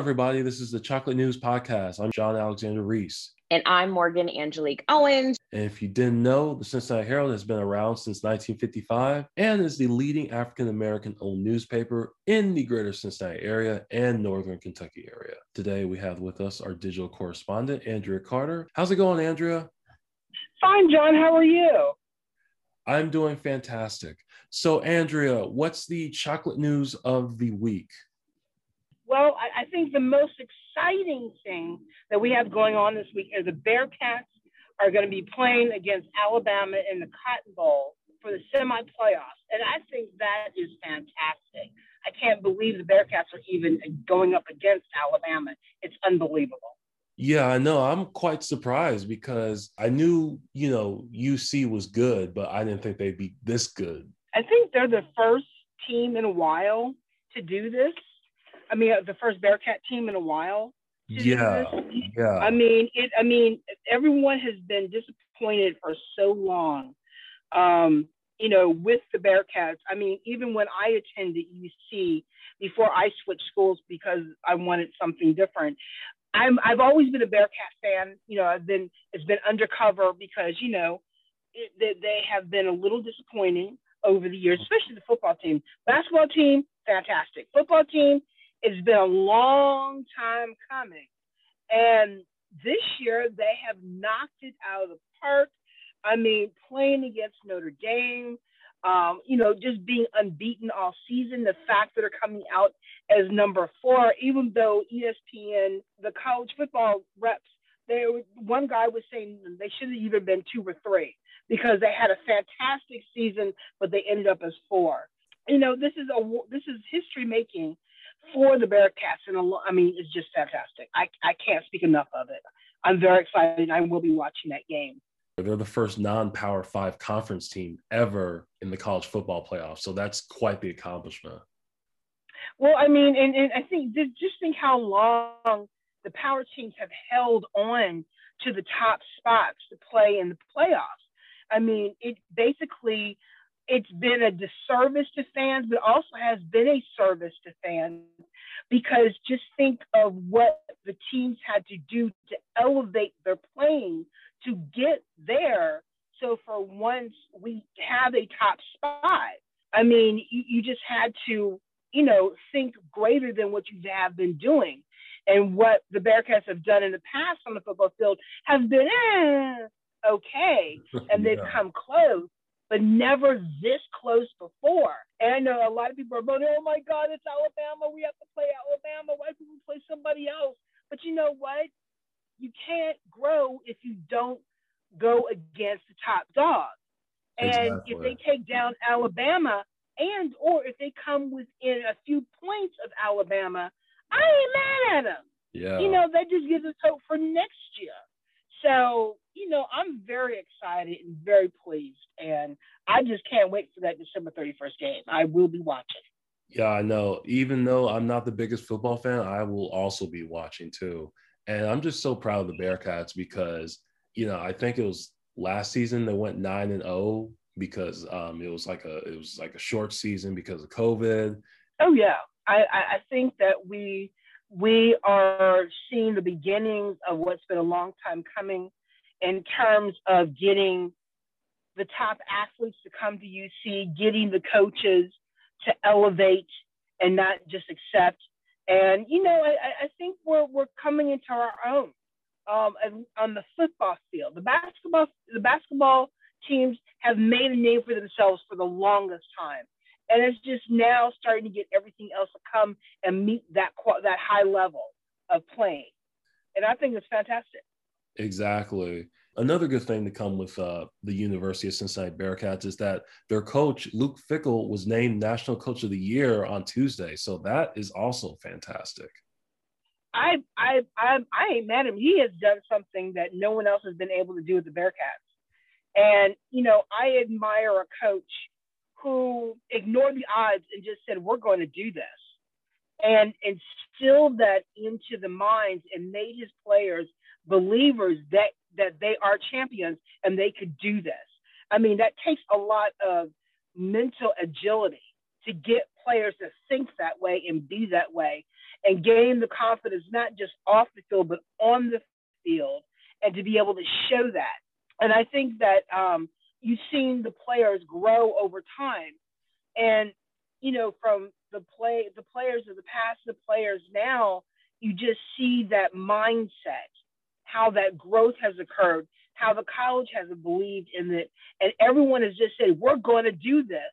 Hello, everybody. This is the Chocolate News Podcast. I'm John Alexander Reese. And I'm Morgan Angelique Owens. And if you didn't know, the Cincinnati Herald has been around since 1955 and is the leading African American owned newspaper in the greater Cincinnati area and northern Kentucky area. Today, we have with us our digital correspondent, Andrea Carter. How's it going, Andrea? Fine, John. How are you? I'm doing fantastic. So, Andrea, what's the chocolate news of the week? Well, I, I think the most exciting thing that we have going on this week is the Bearcats are going to be playing against Alabama in the Cotton Bowl for the semi playoffs. And I think that is fantastic. I can't believe the Bearcats are even going up against Alabama. It's unbelievable. Yeah, I know. I'm quite surprised because I knew, you know, UC was good, but I didn't think they'd be this good. I think they're the first team in a while to do this. I mean, the first Bearcat team in a while. Yeah, yeah. I mean, it. I mean, everyone has been disappointed for so long. Um, you know, with the Bearcats. I mean, even when I attended UC before I switched schools because I wanted something different. I'm I've always been a Bearcat fan. You know, I've been it's been undercover because you know it, they, they have been a little disappointing over the years, especially the football team. Basketball team, fantastic. Football team, it's been a long time coming. And this year, they have knocked it out of the park. I mean, playing against Notre Dame, um, you know, just being unbeaten all season, the fact that they're coming out as number four, even though ESPN, the college football reps, they one guy was saying they should have even been two or three because they had a fantastic season, but they ended up as four. You know, this is a this is history making for the Bearcats, and I mean, it's just fantastic. I, I can't speak enough of it. I'm very excited. I will be watching that game. They're the first non-power five conference team ever in the college football playoffs, so that's quite the accomplishment. Well, I mean, and, and I think just think how long the power teams have held on to the top spots to play in the playoffs. I mean, it basically it's been a disservice to fans, but also has been a service to fans because just think of what the teams had to do to elevate their playing to get there. So for once we have a top spot, I mean, you, you just had to, you know, think greater than what you have been doing. And what the Bearcats have done in the past on the football field has been eh, okay, and they've come close but never this close before. And I know a lot of people are going, oh my God, it's Alabama. We have to play Alabama. Why can't we play somebody else? But you know what? You can't grow if you don't go against the top dog. And exactly. if they take down Alabama and or if they come within a few points of Alabama, I ain't mad at them. Yeah. You know, that just gives us hope for next year. So, you know, I'm very excited and very pleased. And I just can't wait for that December 31st game. I will be watching. Yeah, I know. Even though I'm not the biggest football fan, I will also be watching too. And I'm just so proud of the Bearcats because, you know, I think it was last season they went 9 and 0 because um, it was like a it was like a short season because of COVID. Oh yeah. I, I think that we we are seeing the beginnings of what's been a long time coming in terms of getting the top athletes to come to UC, getting the coaches to elevate and not just accept. And you know, I, I think we're we're coming into our own um, on the football field. The basketball the basketball teams have made a name for themselves for the longest time and it's just now starting to get everything else to come and meet that that high level of playing, and I think it's fantastic. Exactly. Another good thing to come with uh, the University of Cincinnati Bearcats is that their coach Luke Fickell was named National Coach of the Year on Tuesday, so that is also fantastic. I I I, I ain't mad at him. He has done something that no one else has been able to do with the Bearcats, and you know I admire a coach who ignored the odds and just said, we're going to do this. And instilled that into the minds and made his players believers that, that they are champions and they could do this. I mean, that takes a lot of mental agility to get players to think that way and be that way. and gain the confidence not just off the field but on the field, and to be able to show that. And I think that um, you've seen the players grow over time, and you know from the play the players of the past, the players now, you just see that mindset, how that growth has occurred, how the college has believed in it, and everyone has just said, "We're going to do this,"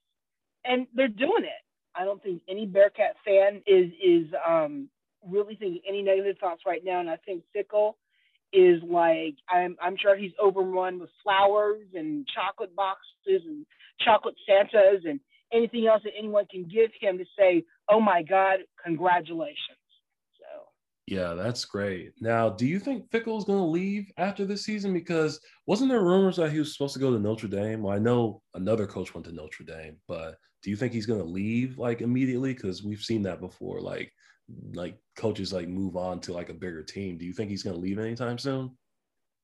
and they're doing it. I don't think any Bearcat fan is is um, really thinking any negative thoughts right now, and I think Fickell is like I'm I'm sure he's overrun with flowers and chocolate boxes and chocolate Santas and anything else that anyone can give him to say, "Oh my God, congratulations." So yeah, that's great. Now, do you think Fickell's going to leave after this season? Because wasn't there rumors that he was supposed to go to Notre Dame? Well, I know another coach went to Notre Dame, but do you think he's going to leave like immediately? Because we've seen that before, like like coaches like move on to like a bigger team. Do you think he's going to leave anytime soon?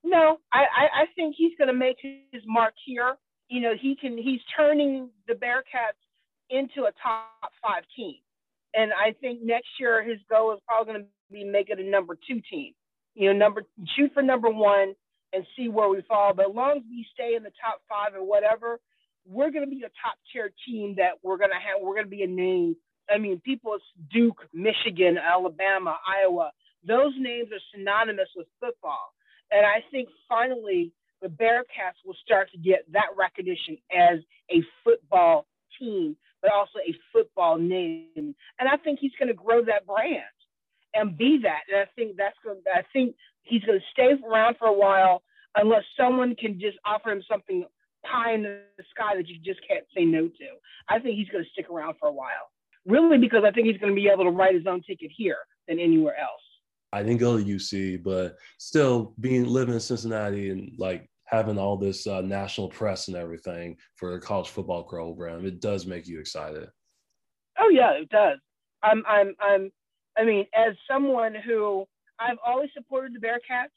No, I, I think he's going to make his mark here you know, he can he's turning the Bearcats into a top five team. And I think next year his goal is probably going to be make it a number two team. You know, number shoot for number one and see where we fall. But as long as we stay in the top five or whatever, we're going to be a top tier team that we're going to have. We're going to be a name. I mean, people, Duke, Michigan, Alabama, Iowa. Those names are synonymous with football. And I think finally the Bearcats will start to get that recognition as a football team, but also a football name. And I think he's going to grow that brand and be that. And I think that's going. I think he's going to stay around for a while unless someone can just offer him something pie in the sky that you just can't say no to. I think he's going to stick around for a while. Really, because I think he's going to be able to write his own ticket here than anywhere else. I didn't go to UC, but still being living in Cincinnati and like having all this uh, national press and everything for the college football program, it does make you excited. Oh yeah, it does. I'm, I'm, I'm. I mean, as someone who I've always supported the Bearcats.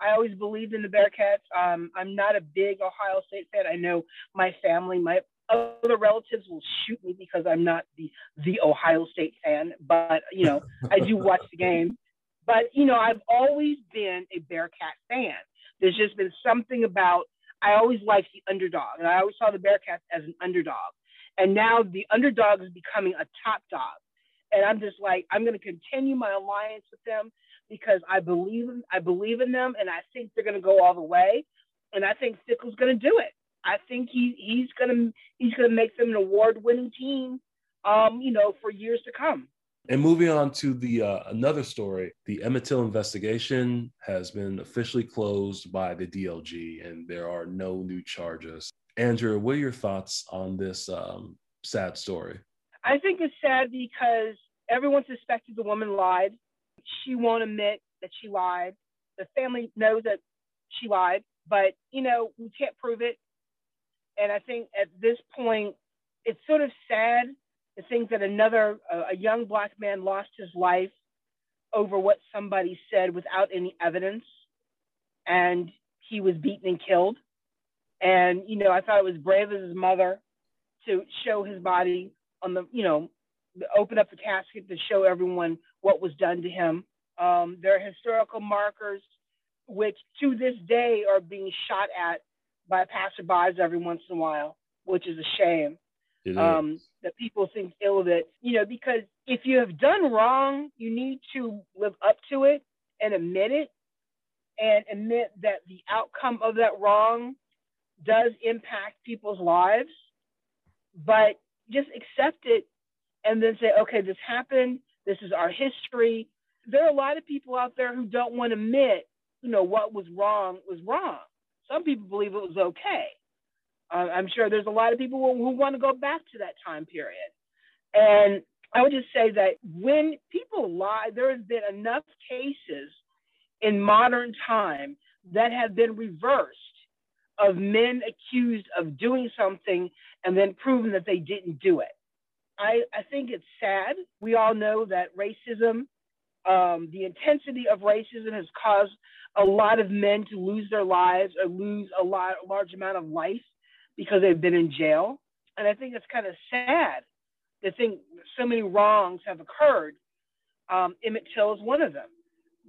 I always believed in the Bearcats. Um, I'm not a big Ohio State fan. I know my family, my other relatives will shoot me because I'm not the the Ohio State fan, but you know, I do watch the game. But you know, I've always been a Bearcat fan. There's just been something about I always liked the underdog, and I always saw the Bearcats as an underdog. And now the underdog is becoming a top dog, and I'm just like I'm going to continue my alliance with them because I believe in, I believe in them, and I think they're going to go all the way. And I think Fickell's going to do it. I think he he's going to he's to make them an award-winning team, um, you know, for years to come. And moving on to the uh, another story, the Emmett Till investigation has been officially closed by the DOJ, and there are no new charges. Andrea, what are your thoughts on this um, sad story? I think it's sad because everyone suspected the woman lied. She won't admit that she lied. The family knows that she lied, but you know we can't prove it. And I think at this point, it's sort of sad to think that another, a young black man lost his life over what somebody said without any evidence, and he was beaten and killed. And you know, I thought it was brave of his mother to show his body on the, you know, open up the casket to show everyone what was done to him. Um, there are historical markers which to this day are being shot at by passerbys every once in a while, which is a shame um, that people think ill of it. You know, because if you have done wrong, you need to live up to it and admit it and admit that the outcome of that wrong does impact people's lives. But just accept it and then say, okay, this happened. This is our history. There are a lot of people out there who don't want to admit, you know, what was wrong was wrong. Some people believe it was okay. Uh, I'm sure there's a lot of people who, who want to go back to that time period. And I would just say that when people lie, there has been enough cases in modern time that have been reversed of men accused of doing something and then proven that they didn't do it. I, I think it's sad. We all know that racism, um, the intensity of racism has caused a lot of men to lose their lives or lose a, lot, large amount of life because they've been in jail. And I think it's kind of sad to think so many wrongs have occurred Um, Emmett Till is one of them.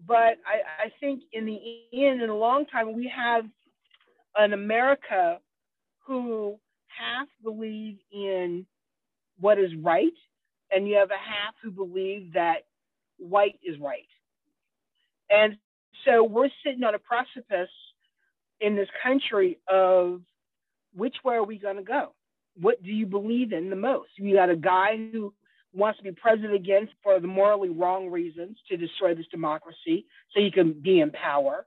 But I, I think in the end, in a long time, we have an America who half believe in what is right, and you have a half who believe that white is right. And so we're sitting on a precipice in this country of which way are we going to go? What do you believe in the most? You got a guy who wants to be president again for the morally wrong reasons to destroy this democracy so he can be in power.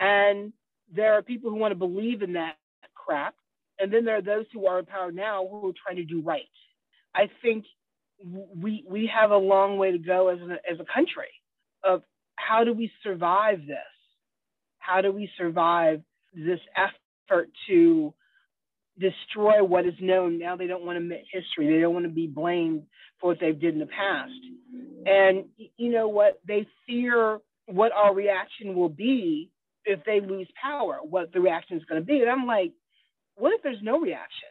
And there are people who want to believe in that crap. And then there are those who are in power now who are trying to do right. I think we we have a long way to go as a, as a country of how do we survive this? How do we survive this effort to destroy what is known? Now they don't want to admit history. They don't want to be blamed for what they did in the past. And you know what? They fear what our reaction will be if they lose power, what the reaction is going to be. And I'm like, what if there's no reaction?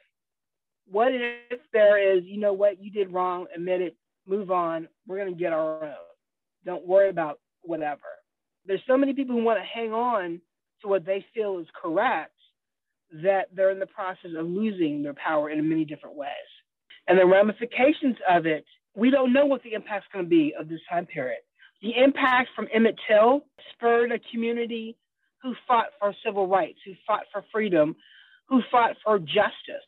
What if there is, you know what, you did wrong, admit it, move on, we're going to get our own. Don't worry about whatever. There's so many people who want to hang on to what they feel is correct that they're in the process of losing their power in many different ways. And the ramifications of it, we don't know what the impact's going to be of this time period. The impact from Emmett Till spurred a community who fought for civil rights, who fought for freedom, who fought for justice.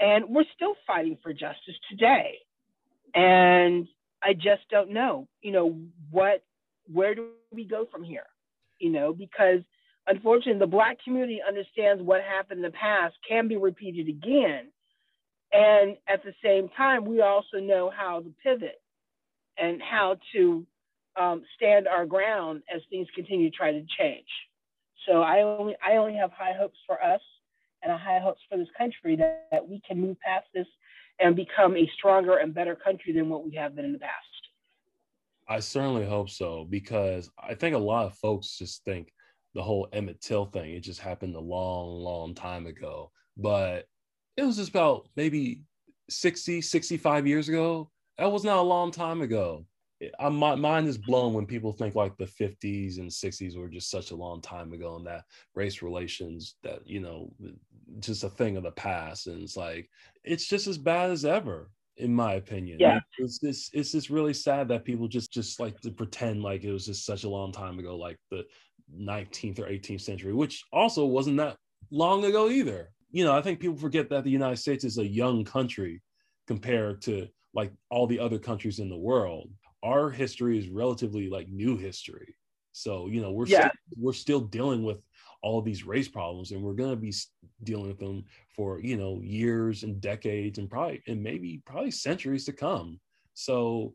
And we're still fighting for justice today. And I just don't know, you know, what, where do we go from here? You know, because unfortunately, the Black community understands what happened in the past can be repeated again. And at the same time, we also know how to pivot and how to um, stand our ground as things continue to try to change. So I only I only have high hopes for us and I high hopes for this country that, that we can move past this and become a stronger and better country than what we have been in the past. I certainly hope so because I think a lot of folks just think the whole Emmett Till thing it just happened a long, long time ago, but it was just about maybe 60, 65 years ago. That was not a long time ago. I, my mind is blown when people think like the 50s and 60s were just such a long time ago and that race relations that you know just a thing of the past. And it's like it's just as bad as ever in my opinion. Yeah. It's just it's just really sad that people just just like to pretend like it was just such a long time ago like the 19th or 18th century which also wasn't that long ago either. You know i think people forget that the united states is a young country compared to like all the other countries in the world our history is relatively like new history. So, you know, we're yeah. still, we're still dealing with all these race problems and we're going to be dealing with them for, you know, years and decades and probably and maybe probably centuries to come. So,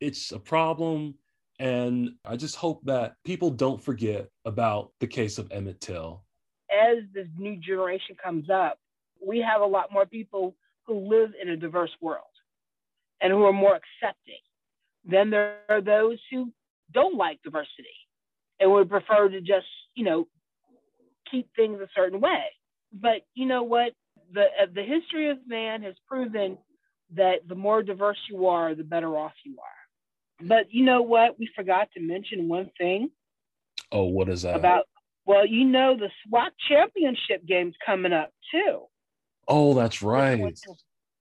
it's a problem and I just hope that people don't forget about the case of Emmett Till. As this new generation comes up, we have a lot more people who live in a diverse world and who are more accepting then there are those who don't like diversity and would prefer to just, you know, keep things a certain way. But you know what? The uh, the history of man has proven that the more diverse you are, the better off you are. But you know what? We forgot to mention one thing. Oh, what is that? About well, you know the SWAC championship game's coming up too. Oh, that's right.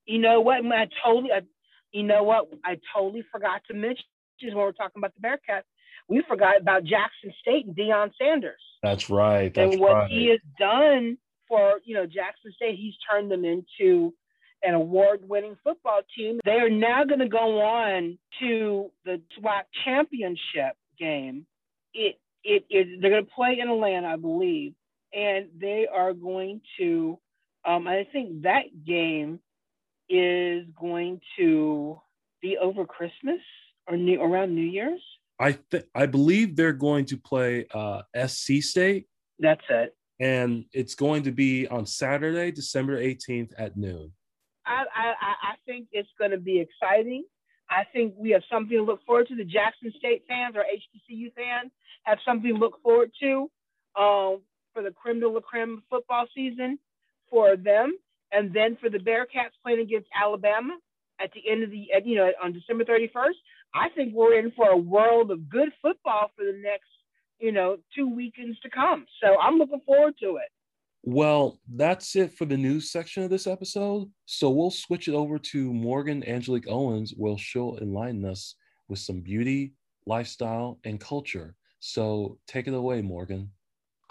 You know what? I totally I you know what? I totally forgot to mention when we're talking about the Bearcats. We forgot about Jackson State and Deion Sanders. That's right. That's and what right. he has done for you know Jackson State, he's turned them into an award-winning football team. They are now going to go on to the SWAC championship game. It it is they're going to play in Atlanta, I believe, and they are going to. Um, I think that game is going to be over Christmas or new, around New Year's. I th- I believe they're going to play uh, SC State. That's it. And it's going to be on Saturday, December 18th at noon. I, I, I think it's going to be exciting. I think we have something to look forward to. The Jackson State fans or HBCU fans have something to look forward to um, for the creme de la creme football season for them. And then for the Bearcats playing against Alabama at the end of the, you know, on December 31st, I think we're in for a world of good football for the next, you know, two weekends to come. So I'm looking forward to it. Well, that's it for the news section of this episode. So we'll switch it over to Morgan Angelique Owens, where she'll enlighten us with some beauty, lifestyle, and culture. So take it away, Morgan.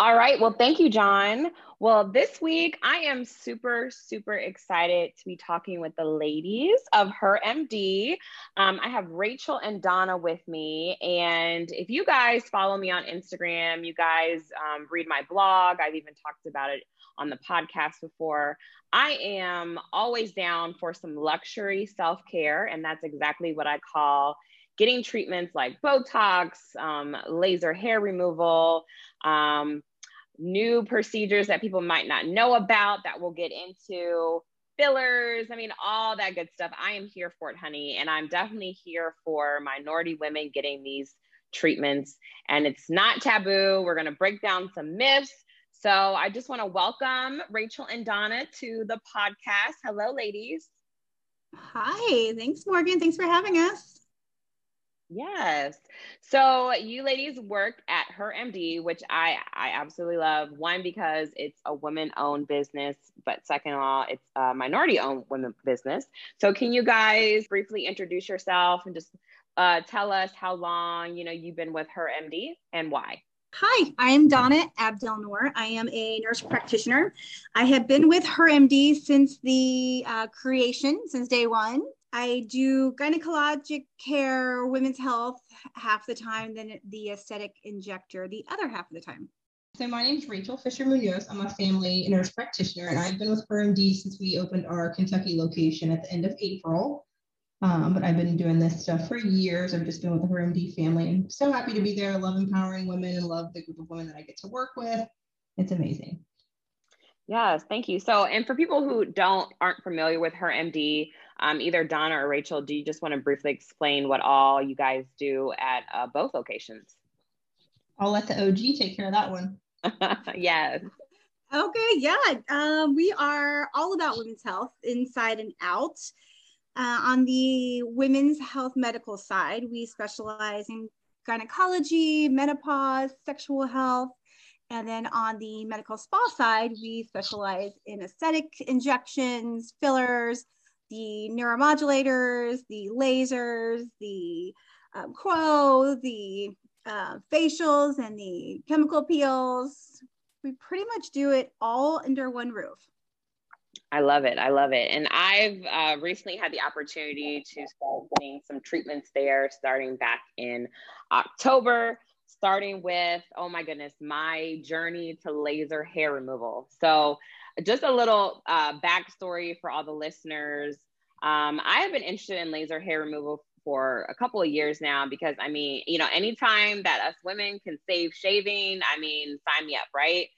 All right. Well, thank you, John. Well, this week I am super, super excited to be talking with the ladies of Her MD. Um, I have Rachel and Donna with me. And if you guys follow me on Instagram, you guys um, read my blog, I've even talked about it on the podcast before. I am always down for some luxury self care. And that's exactly what I call getting treatments like Botox, um, laser hair removal, um, new procedures that people might not know about that we'll get into, fillers, I mean, all that good stuff. I am here for it, honey. And I'm definitely here for minority women getting these treatments. And it's not taboo. We're going to break down some myths. So I just want to welcome Rachel and Donna to the podcast. Hello, ladies. Hi. Thanks, Morgan. Thanks for having us. Yes. So you ladies work at Her MD, which I I absolutely love. One because it's a woman-owned business, but second of all, it's a minority-owned women business. So can you guys briefly introduce yourself and just uh, tell us how long you know you've been with Her MD and why? Hi, I am Donna Abdelnour. I am a nurse practitioner. I have been with Her MD since the uh, creation, since day one. I do gynecologic care, women's health half the time, then the aesthetic injector the other half of the time. So my name is Rachel Fisher Munoz. I'm a family nurse practitioner, and I've been with Her MD since we opened our Kentucky location at the end of April. Um, but I've been doing this stuff for years. I've just been with the Her MD family and so happy to be there. I love empowering women and love the group of women that I get to work with. It's amazing. Yes, thank you. So, and for people who don't aren't familiar with her MD, um, either Donna or Rachel, do you just want to briefly explain what all you guys do at uh, both locations? I'll let the OG take care of that one. yes. Okay, yeah. Um, we are all about women's health inside and out. Uh, on the women's health medical side, we specialize in gynecology, menopause, sexual health, and then on the medical spa side, we specialize in aesthetic injections, fillers, the neuromodulators, the lasers, the um, Qwo, the uh, facials, and the chemical peels. We pretty much do it all under one roof. I love it. I love it. And I've uh, recently had the opportunity to start getting some treatments there starting back in October starting with, oh my goodness, my journey to laser hair removal. So, just a little uh, backstory for all the listeners. Um, I have been interested in laser hair removal for a couple of years now because I mean, you know, anytime that us women can save shaving, I mean, sign me up, right?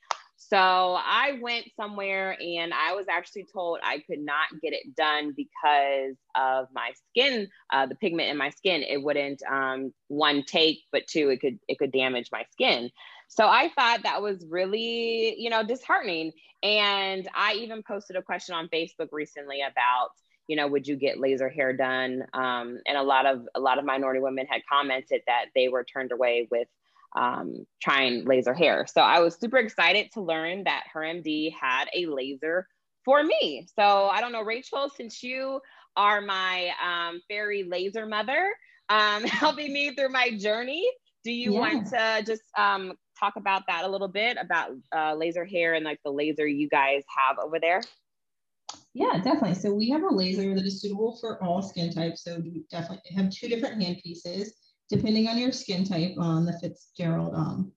So I went somewhere and I was actually told I could not get it done because of my skin, uh, the pigment in my skin. It wouldn't um, one take, but two, it could it could damage my skin. So I thought that was really, you know, disheartening. And I even posted a question on Facebook recently about, you know, would you get laser hair done? Um, and a lot of a lot of minority women had commented that they were turned away with um, trying laser hair. So I was super excited to learn that her MD had a laser for me. So I don't know, Rachel, since you are my um, fairy laser mother, um, helping me through my journey, do you yeah. want to just um, talk about that a little bit about uh, laser hair and like the laser you guys have over there? Yeah, definitely. So we have a laser that is suitable for all skin types. So we definitely have two different hand pieces depending on your skin type on the Fitzgerald um,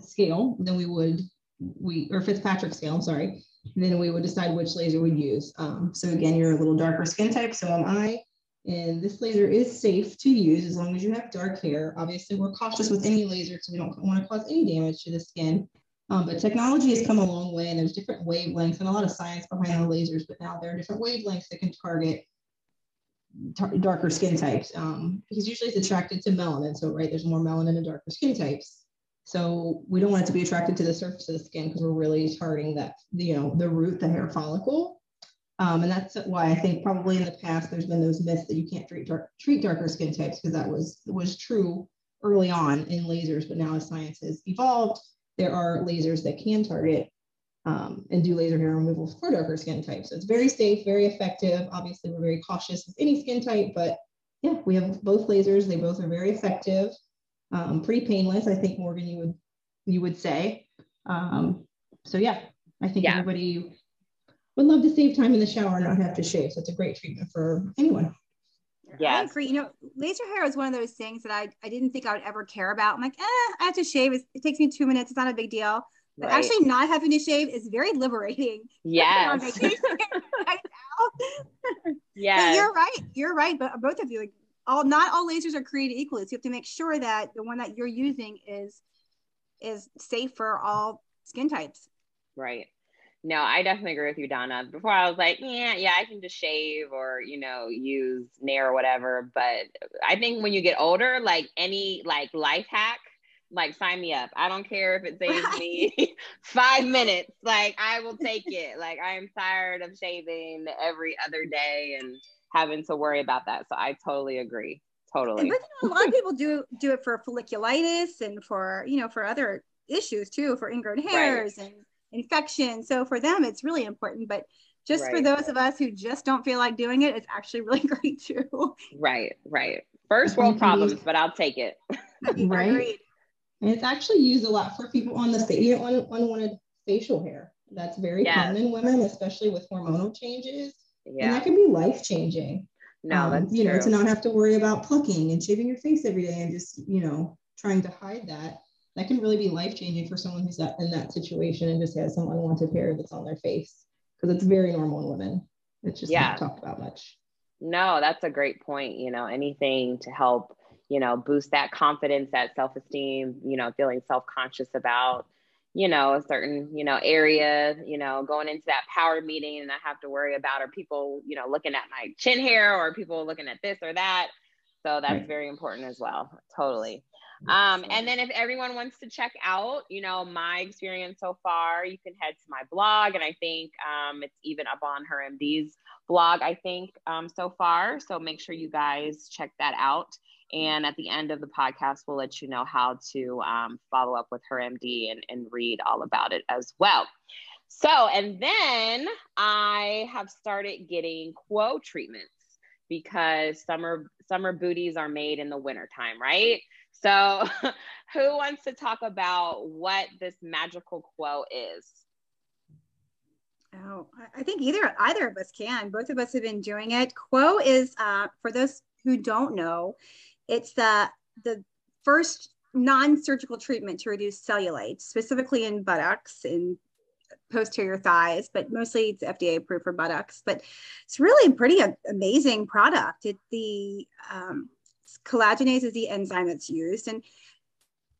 scale, then we would, we or Fitzpatrick scale, I'm sorry, then we would decide which laser we'd use. Um, so again, you're a little darker skin type, so am I. And this laser is safe to use as long as you have dark hair. Obviously, we're cautious with any laser because we don't want to cause any damage to the skin. Um, but technology has come a long way and there's different wavelengths and a lot of science behind the lasers, but now there are different wavelengths that can target darker skin types um, because usually it's attracted to melanin. So, right, there's more melanin in darker skin types. So we don't want it to be attracted to the surface of the skin because we're really targeting that, you know, the root, the hair follicle. Um, and that's why I think probably in the past there's been those myths that you can't treat dark, treat darker skin types because that was was true early on in lasers, but now as science has evolved, there are lasers that can target um, and do laser hair removal for darker skin types. So it's very safe, very effective. Obviously, we're very cautious with any skin type, but yeah, we have both lasers. They both are very effective, um, pretty painless. I think Morgan, you would you would say. Um, so yeah, I think yeah. everybody would love to save time in the shower and not have to shave. So it's a great treatment for anyone. Yeah, I agree. You know, laser hair is one of those things that I, I didn't think I would ever care about. I'm like, eh, I have to shave. It's, it takes me two minutes. It's not a big deal. But right. actually, not having to shave is very liberating. Yes. yeah. You're right. You're right. But both of you, like, all not all lasers are created equally. So you have to make sure that the one that you're using is is safe for all skin types. Right. No, I definitely agree with you, Donna. Before I was like, yeah, yeah, I can just shave or you know use Nair or whatever. But I think when you get older, like any like life hack, like sign me up. I don't care if it saves me five minutes. Like I will take it. Like I am tired of shaving every other day and having to worry about that. So I totally agree. Totally. But you know, a lot of people do do it for folliculitis and for you know for other issues too, for ingrown hairs right. and infection. So for them, it's really important. But just right. for those of us who just don't feel like doing it, it's actually really great too. Right, right. First world problems, but I'll take it. right. And it's actually used a lot for people on the face, un- unwanted facial hair. That's very yes. common in women, especially with hormonal changes. Yeah. And that can be life changing. No, um, that's you true. know, to not have to worry about plucking and shaving your face every day and just, you know, trying to hide that that can really be life changing for someone who's in that situation and just has some unwanted hair that's on their face because it's very normal in women. It's just yeah. not talked about much. No, that's a great point. You know, anything to help, you know, boost that confidence, that self esteem, you know, feeling self conscious about, you know, a certain, you know, area, you know, going into that power meeting and I have to worry about are people, you know, looking at my chin hair or people looking at this or that. So that's very important as well. Totally. Um, and then if everyone wants to check out, you know, my experience so far, you can head to my blog. And I think um, it's even up on her MD's blog, I think, um, so far. So make sure you guys check that out. And at the end of the podcast, we'll let you know how to um, follow up with her MD and, and read all about it as well. So, and then I have started getting Qwo treatments because summer summer booties are made in the wintertime, right? So, who wants to talk about what this magical Qwo is? Oh, I think either either of us can. Both of us have been doing it. Qwo is uh, for those who don't know, it's the the first non-surgical treatment to reduce cellulite, specifically in buttocks and posterior thighs, but mostly it's FDA approved for buttocks. But it's really a pretty amazing product. It the um, collagenase is the enzyme that's used and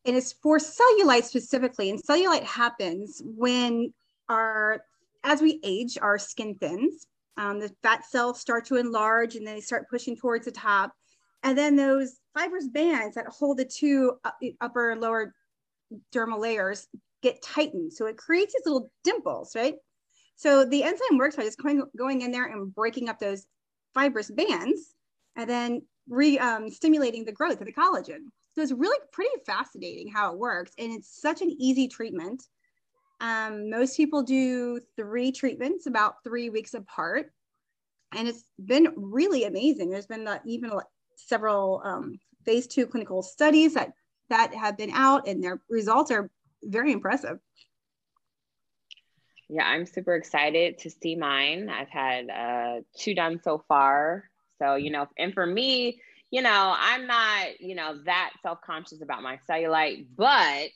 and it's for cellulite specifically and cellulite happens when our as we age our skin thins um, the fat cells start to enlarge and they start pushing towards the top and then those fibrous bands that hold the two upper and lower dermal layers get tightened so it creates these little dimples right so the enzyme works by just going, going in there and breaking up those fibrous bands and then re um, stimulating the growth of the collagen. So it's really pretty fascinating how it works. And it's such an easy treatment. Um, most people do three treatments about three weeks apart. And it's been really amazing. There's been uh, even several um, phase two clinical studies that, that have been out, and their results are very impressive. Yeah, I'm super excited to see mine. I've had uh, two done so far. So, you know, and for me, you know, I'm not, you know, that self conscious about my cellulite, but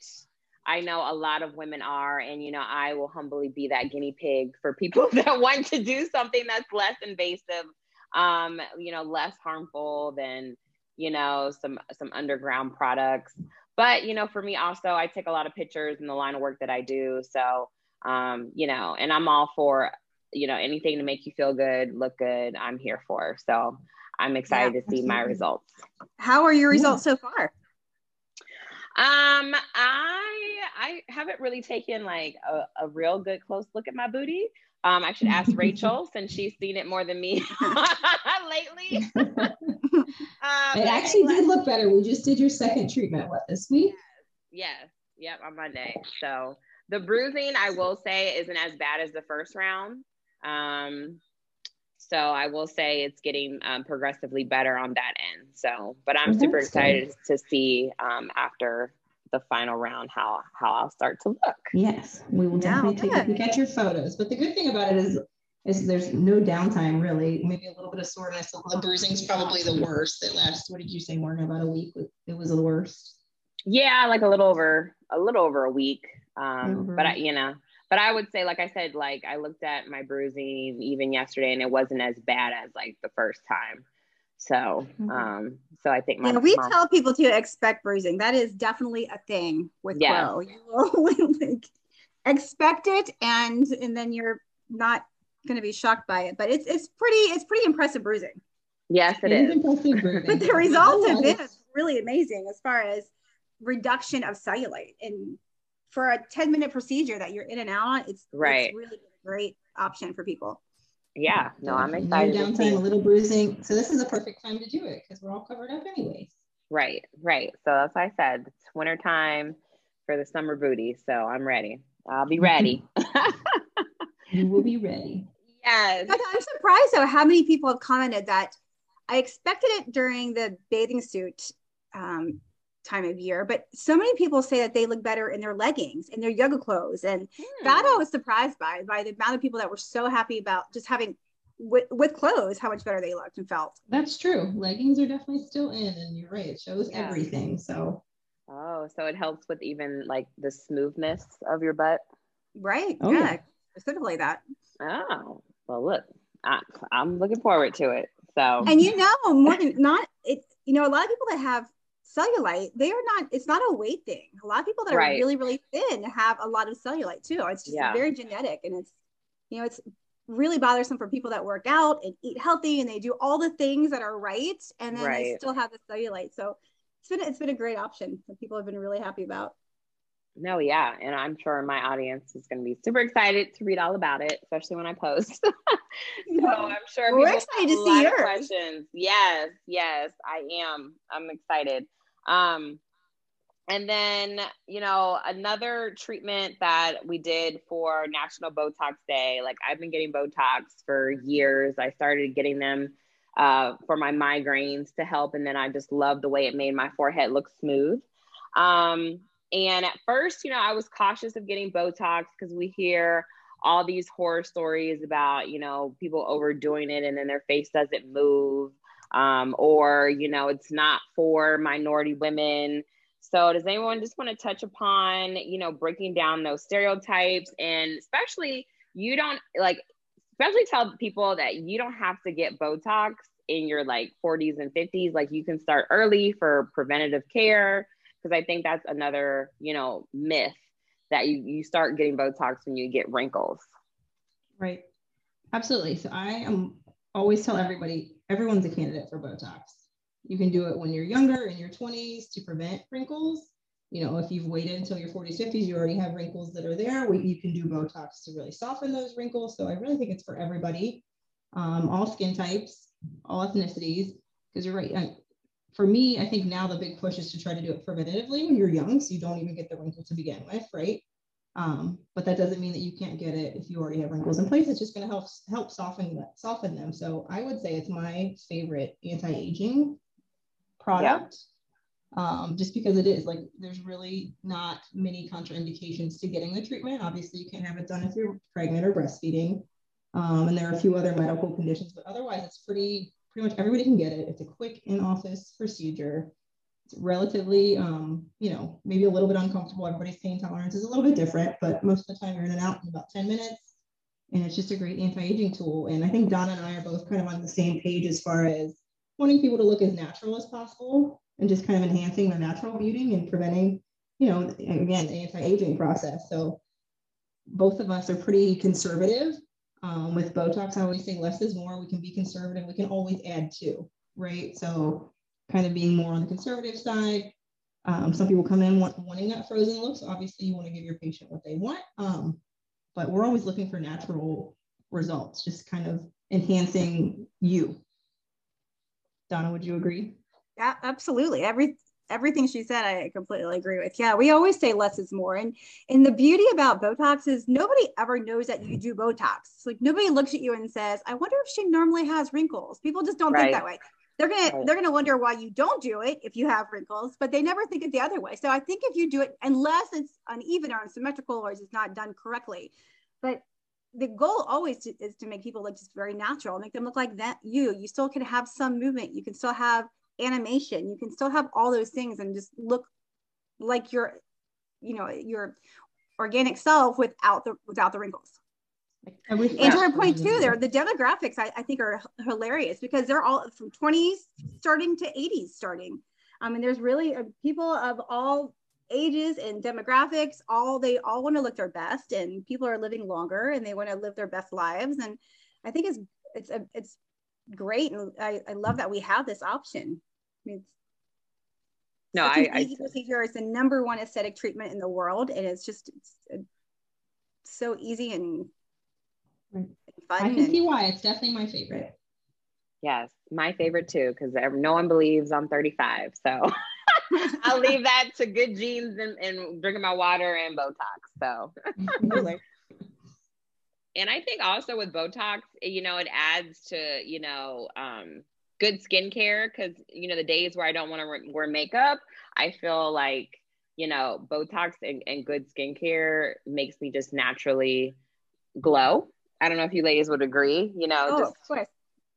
I know a lot of women are. And, you know, I will humbly be that guinea pig for people that want to do something that's less invasive, um, you know, less harmful than, you know, some, some underground products. But, you know, for me also, I take a lot of pictures in the line of work that I do. So, um, you know, and I'm all for you know, anything to make you feel good, look good, I'm here for. So I'm excited yeah, to see my results. How are your results so far? Um, I I I haven't really taken like a, a real good close look at my booty. Um, I should ask Rachel since she's seen it more than me lately. um, it actually did look better. We just did your second treatment, what, this week? Yes. yes. Yep, on Monday. So the bruising, I will say, isn't as bad as the first round. Um, so I will say it's getting um, progressively better on that end. So, but I'm super excited to see um, after the final round how how I'll start to look. Yes, we will definitely take a peek at your photos. But the good thing about it is is there's no downtime really. Maybe a little bit of soreness. The bruising is probably the worst. It lasts. What did you say, Morgan? About a week. It was the worst. Yeah, like a little over a little over a week. Um, over. but I, you know, but I would say, like I said, like I looked at my bruising even yesterday, and it wasn't as bad as like the first time. So, mm-hmm. um, so I think my yeah, we mom, tell people to expect bruising. That is definitely a thing with yeah. Qwo. You will like expect it, and and then you're not going to be shocked by it. But it's it's pretty it's pretty impressive bruising. Yes, it, it is. is. but the results have been really amazing as far as reduction of cellulite and for a 10 minute procedure that you're in and out on it's right it's really a great option for people yeah no i'm excited no downtime a little bruising. So this is a perfect time to do it because we're all covered up anyways. Right right. So as i said it's winter time for the summer booty so i'm ready. I'll be ready. You will be ready. Yes. I'm surprised though how many people have commented that i expected it during the bathing suit um, time of year but so many people say that they look better in their leggings and their yoga clothes and hmm. that i was surprised by by the amount of people that were so happy about just having with, with clothes how much better they looked and felt that's true leggings are definitely still in and you're right it shows yeah. everything so oh so it helps with even like the smoothness of your butt right oh, yeah. yeah specifically that oh well look I, i'm looking forward to it so and you know more than not it you know a lot of people that have cellulite, they are not, it's not a weight thing. A lot of people that right. are really, really thin have a lot of cellulite too. It's just yeah. very genetic and it's, you know, it's really bothersome for people that work out and eat healthy and they do all the things that are right and then right. they still have the cellulite. So it's been it's been a great option that people have been really happy about. No, yeah, and I'm sure my audience is going to be super excited to read all about it, especially when I post. so I'm sure we're excited to see your questions. Yes, yes, I am. I'm excited. Um, and then, you know, another treatment that we did for National Botox Day, like I've been getting Botox for years. I started getting them uh, for my migraines to help. And then I just love the way it made my forehead look smooth. Um, and at first, you know, I was cautious of getting Botox because we hear all these horror stories about, you know, people overdoing it and then their face doesn't move um, or you know it's not for minority women. So does anyone just want to touch upon you know breaking down those stereotypes? And especially you don't like especially tell people that you don't have to get botox in your like 40s and 50s like you can start early for preventative care because i think that's another you know myth that you, you start getting botox when you get wrinkles. Right. Absolutely. So i am always tell everybody everyone's a candidate for Botox. You can do it when you're younger in your 20s to prevent wrinkles. You know, if you've waited until your 40s, 50s, you already have wrinkles that are there. You can do Botox to really soften those wrinkles. So I really think it's for everybody, um, all skin types, all ethnicities. Because you're right. I, for me, I think now the big push is to try to do it preventatively when you're young, so you don't even get the wrinkle to begin with, right? Um, but that doesn't mean that you can't get it if you already have wrinkles in place. It's just going to help help soften that, soften them. So I would say it's my favorite anti-aging product. Yeah. Um, just because it is like there's really not many contraindications to getting the treatment. Obviously, you can't have it done if you're pregnant or breastfeeding. Um, and there are a few other medical conditions, but otherwise it's pretty pretty much everybody can get it. It's a quick in-office procedure relatively, um, you know, maybe a little bit uncomfortable. Everybody's pain tolerance is a little bit different, but most of the time you're in and out in about 10 minutes. And it's just a great anti-aging tool. And I think Donna and I are both kind of on the same page as far as wanting people to look as natural as possible and just kind of enhancing the natural beauty and preventing, you know, again, the anti-aging process. So both of us are pretty conservative. Um, with Botox, I always say less is more. We can be conservative. We can always add to, right? So kind of being more on the conservative side. Um, some people come in want, wanting that frozen look. So obviously you want to give your patient what they want. Um, but we're always looking for natural results, just kind of enhancing you. Donna, would you agree? Yeah, absolutely. Every everything she said, I completely agree with. Yeah, we always say less is more. And and the beauty about Botox is nobody ever knows that you do Botox. It's like nobody looks at you and says, I wonder if she normally has wrinkles. People just don't right. think that way. They're gonna right. they're gonna wonder why you don't do it if you have wrinkles, but they never think it the other way. So I think if you do it, unless it's uneven or unsymmetrical or it's not done correctly, but the goal always to, is to make people look just very natural, make them look like that you. You still can have some movement. You can still have animation. You can still have all those things and just look like your, you know, your organic self without the without the wrinkles. And to her point too, there the demographics I, I, think are hilarious because they're all from 20s starting to 80s starting. I mean, there's really uh, people of all ages and demographics. All they all want to look their best, and people are living longer and they want to live their best lives. And I think it's it's a, it's great, and I, I love that we have this option. I mean, no, I, I, procedure. It's the number one aesthetic treatment in the world, and it's just it's, it's so easy and, I can and, see why. It's definitely my favorite. Yes, my favorite too, because no one believes I'm 35. So I'll leave that to good genes and, and drinking my water and Botox. So. and I think also with Botox, you know, it adds to, you know, um, good skincare because you know the days where I don't want to re- wear makeup, I feel like you know Botox and, and good skincare makes me just naturally glow. I don't know if you ladies would agree. You know, oh, just, of course.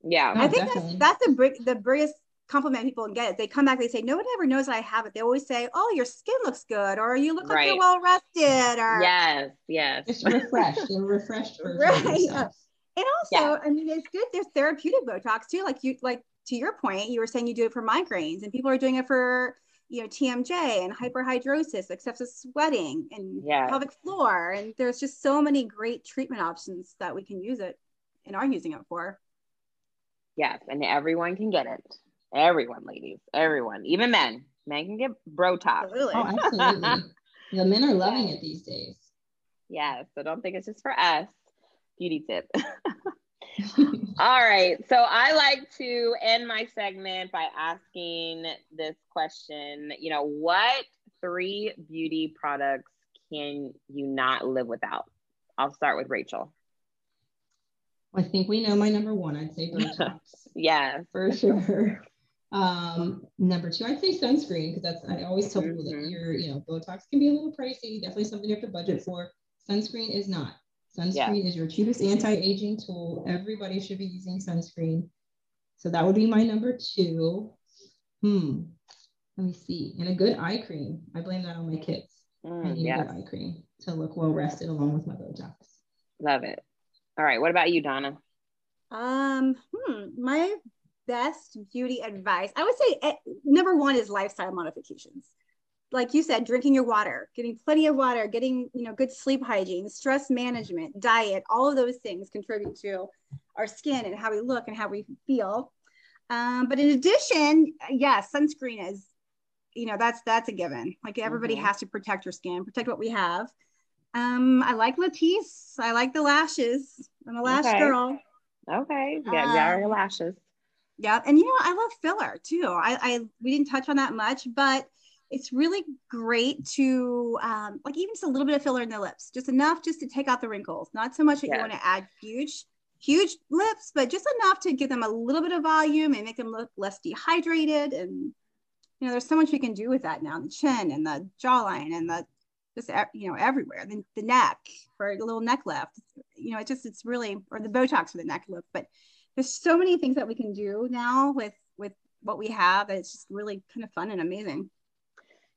Yeah, oh, I think that's that's the the biggest compliment people get it. They come back, they say, no one ever knows that I have it. They always say, oh, your skin looks good, or you look like you're well rested, or yes, yes, it's refreshed, a refreshed version. Right. And also, yeah. I mean, it's good. There's therapeutic Botox too. Like you, like to your point, you were saying you do it for migraines, and people are doing it for you know TMJ and hyperhidrosis, excessive sweating, and yeah. pelvic floor. And there's just so many great treatment options that we can use it and are using it for. Yes, and everyone can get it. Everyone, ladies, everyone, even men. Men can get Botox. Absolutely. Oh, absolutely. the men are loving it these days. Yes, so don't think it's just for us. Beauty tip. All right. So I like to end my segment by asking this question, you know, what three beauty products can you not live without? I'll start with Rachel. I think we know my number one. I'd say Botox. yeah, for sure. Um, number two, I'd say sunscreen because that's I always tell people mm-hmm. that your you know Botox can be a little pricey. Definitely something you have to budget for. Sunscreen is not. Sunscreen yeah. is your cheapest anti-aging tool. Everybody should be using sunscreen. So that would be my number two. Hmm. Let me see. And a good eye cream. I blame that on my kids. Mm, I need yes. a good eye cream to look well rested along with my Botox. Love it. All right. What about you, Donna? Um, hmm, my best beauty advice. I would say eh, number one is lifestyle modifications like you said, drinking your water, getting plenty of water, getting, you know, good sleep hygiene, stress management, diet, all of those things contribute to our skin and how we look and how we feel. Um, but in addition, yes, sunscreen is, you know, that's that's a given. Like everybody mm-hmm. has to protect your skin, protect what we have. Um, I like Latisse. I like the lashes. I'm a lash okay. girl. Okay. Yeah, um, yeah, your lashes. Yeah, and you know, I love filler too. I, I we didn't touch on that much, but it's really great to um, like even just a little bit of filler in the lips, just enough just to take out the wrinkles. Not so much that yes. you want to add huge, huge lips, but just enough to give them a little bit of volume and make them look less dehydrated. And you know, there's so much we can do with that now. The chin and the jawline and the just you know everywhere. The, the neck for a little neck lift. You know, it just it's really or the Botox for the neck lift. But there's so many things that we can do now with with what we have. It's just really kind of fun and amazing.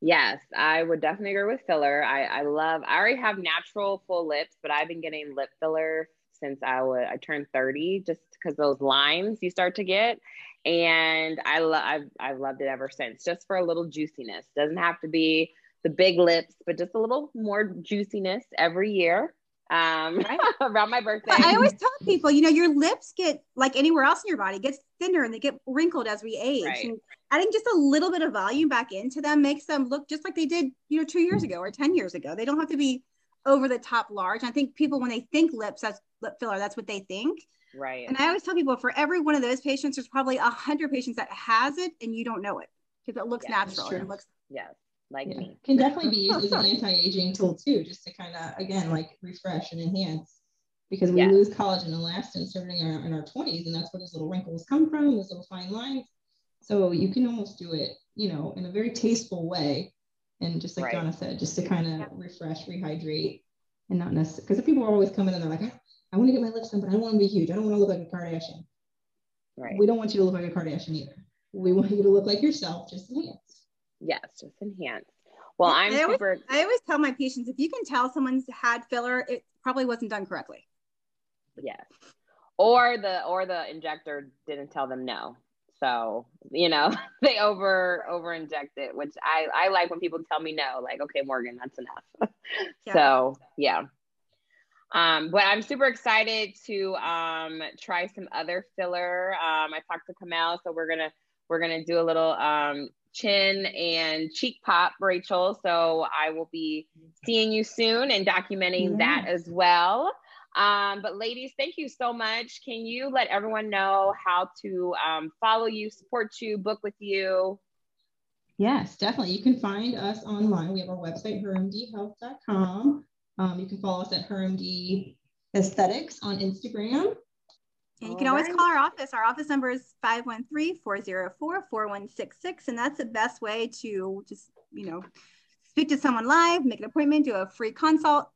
Yes, I would definitely agree with filler. I, I love, I already have natural full lips, but I've been getting lip filler since I would, I turned 30 just because those lines you start to get. And I love, I've, I've loved it ever since just for a little juiciness. Doesn't have to be the big lips, but just a little more juiciness every year. Um, right. around my birthday. I always tell people, you know, your lips get like anywhere else in your body gets thinner and they get wrinkled as we age. Right. And adding just a little bit of volume back into them makes them look just like they did, you know, two years ago or 10 years ago. They don't have to be over the top large. I think people, when they think lips, that's lip filler, that's what they think. Right. And I always tell people for every one of those patients, there's probably a hundred patients that has it and you don't know it because it looks yes, natural. And it looks yes, like yeah. me. Can definitely be used as an anti-aging tool too, just to kind of again like refresh and enhance because we yes. lose collagen and elastin starting in our, in our 20s, and that's where those little wrinkles come from, those little fine lines. So you can almost do it, you know, in a very tasteful way. And just like right. Donna said, just to kind of refresh, rehydrate, and not necessarily because people are always coming and they're like, I want to get my lips done, but I don't want to be huge. I don't want to look like a Kardashian. Right. We don't want you to look like a Kardashian either. We want you to look like yourself, just enhance. Yes, just enhance. Well, I'm I super. Always, I always tell my patients if you can tell someone's had filler, it probably wasn't done correctly. Yes. Or the or the injector didn't tell them no. So, you know, they over over inject it, which I I like when people tell me no, like, okay, Morgan, that's enough. yeah. So yeah. Um, but I'm super excited to um, try some other filler. Um, I talked to Kamal, so we're gonna we're gonna do a little um, chin and cheek pop, Rachel. So I will be seeing you soon and documenting yes. that as well. Um, but ladies, thank you so much. Can you let everyone know how to um, follow you, support you, book with you? Yes, definitely. You can find us online. We have our website, hermdhealth.com. Um, you can follow us at HerMD Aesthetics on Instagram. And you can always call our office. Our office number is 513-404-4166. And that's the best way to just, you know, speak to someone live, make an appointment, do a free consult.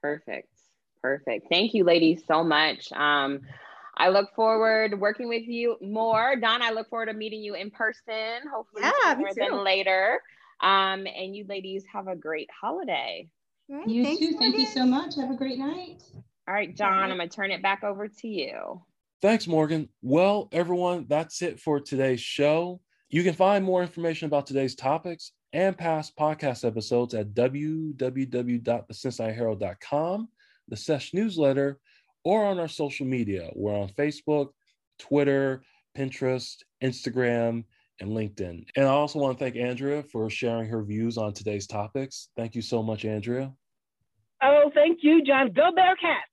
Perfect. Perfect. Thank you, ladies, so much. Um, I look forward working with you more. Don, I look forward to meeting you in person, hopefully yeah, sooner than later. Um, and you ladies have a great holiday. Right, you too. Morgan. Thank you so much. Have a great night. All right, John, I'm going to turn it back over to you. Thanks, Morgan. Well, everyone, that's it for today's show. You can find more information about today's topics and past podcast episodes at www.thecincinnatiherald.com, the SESH newsletter, or on our social media. We're on Facebook, Twitter, Pinterest, Instagram, and LinkedIn. And I also want to thank Andrea for sharing her views on today's topics. Thank you so much, Andrea. Oh, thank you, John. Go Bearcats.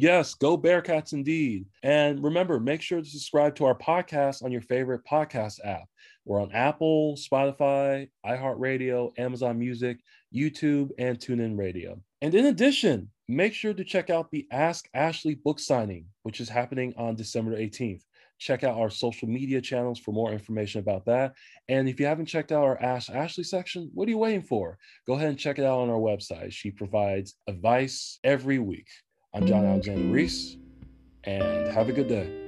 Yes, go Bearcats indeed. And remember, make sure to subscribe to our podcast on your favorite podcast app. We're on Apple, Spotify, iHeartRadio, Amazon Music, YouTube, and TuneIn Radio. And in addition, make sure to check out the Ask Ashley book signing, which is happening on December 18th. Check out our social media channels for more information about that. And if you haven't checked out our Ask Ashley section, what are you waiting for? Go ahead and check it out on our website. She provides advice every week. I'm John Alexander Reese, and have a good day.